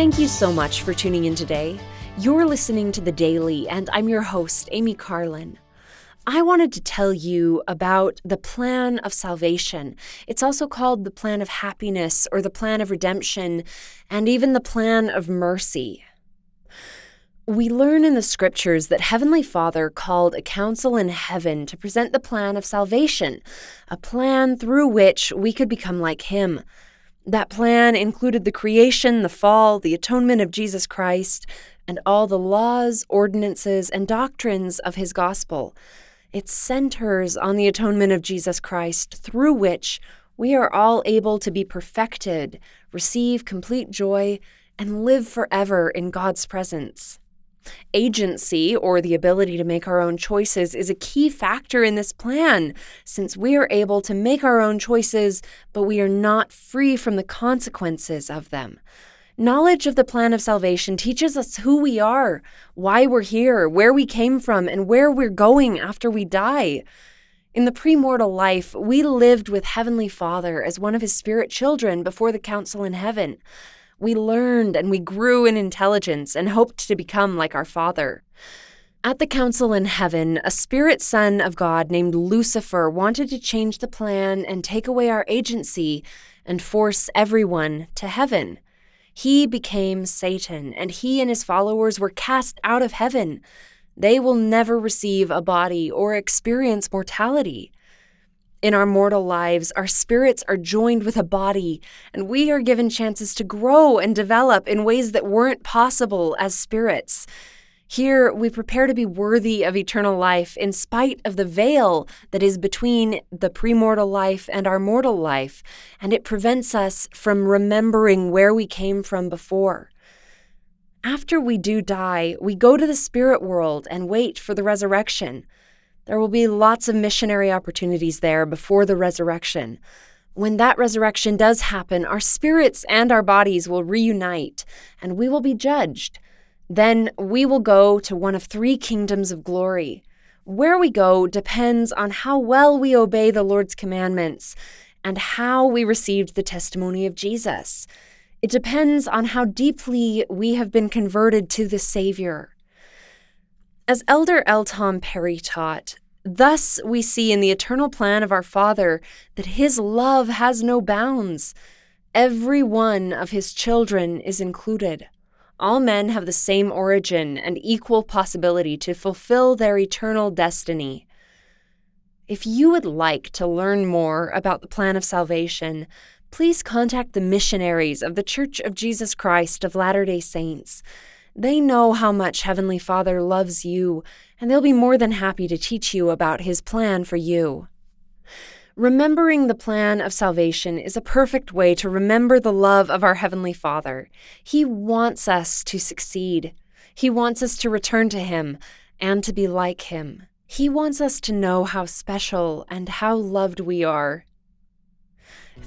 Thank you so much for tuning in today. You're listening to The Daily, and I'm your host, Amy Carlin. I wanted to tell you about the plan of salvation. It's also called the plan of happiness or the plan of redemption, and even the plan of mercy. We learn in the scriptures that Heavenly Father called a council in heaven to present the plan of salvation, a plan through which we could become like Him. That plan included the creation, the fall, the atonement of Jesus Christ, and all the laws, ordinances, and doctrines of His gospel. It centers on the atonement of Jesus Christ, through which we are all able to be perfected, receive complete joy, and live forever in God's presence. Agency, or the ability to make our own choices, is a key factor in this plan, since we are able to make our own choices, but we are not free from the consequences of them. Knowledge of the plan of salvation teaches us who we are, why we're here, where we came from, and where we're going after we die. In the premortal life, we lived with Heavenly Father as one of His spirit children before the council in heaven. We learned and we grew in intelligence and hoped to become like our Father. At the council in heaven, a spirit son of God named Lucifer wanted to change the plan and take away our agency and force everyone to heaven. He became Satan, and he and his followers were cast out of heaven. They will never receive a body or experience mortality. In our mortal lives, our spirits are joined with a body, and we are given chances to grow and develop in ways that weren't possible as spirits. Here, we prepare to be worthy of eternal life in spite of the veil that is between the premortal life and our mortal life, and it prevents us from remembering where we came from before. After we do die, we go to the spirit world and wait for the resurrection. There will be lots of missionary opportunities there before the resurrection. When that resurrection does happen, our spirits and our bodies will reunite, and we will be judged. Then we will go to one of three kingdoms of glory. Where we go depends on how well we obey the Lord's commandments and how we received the testimony of Jesus. It depends on how deeply we have been converted to the Savior. As Elder L. Tom Perry taught, thus we see in the eternal plan of our Father that His love has no bounds. Every one of His children is included. All men have the same origin and equal possibility to fulfill their eternal destiny. If you would like to learn more about the plan of salvation, please contact the missionaries of the Church of Jesus Christ of Latter day Saints. They know how much Heavenly Father loves you, and they'll be more than happy to teach you about His plan for you. Remembering the plan of salvation is a perfect way to remember the love of our Heavenly Father. He wants us to succeed. He wants us to return to Him and to be like Him. He wants us to know how special and how loved we are.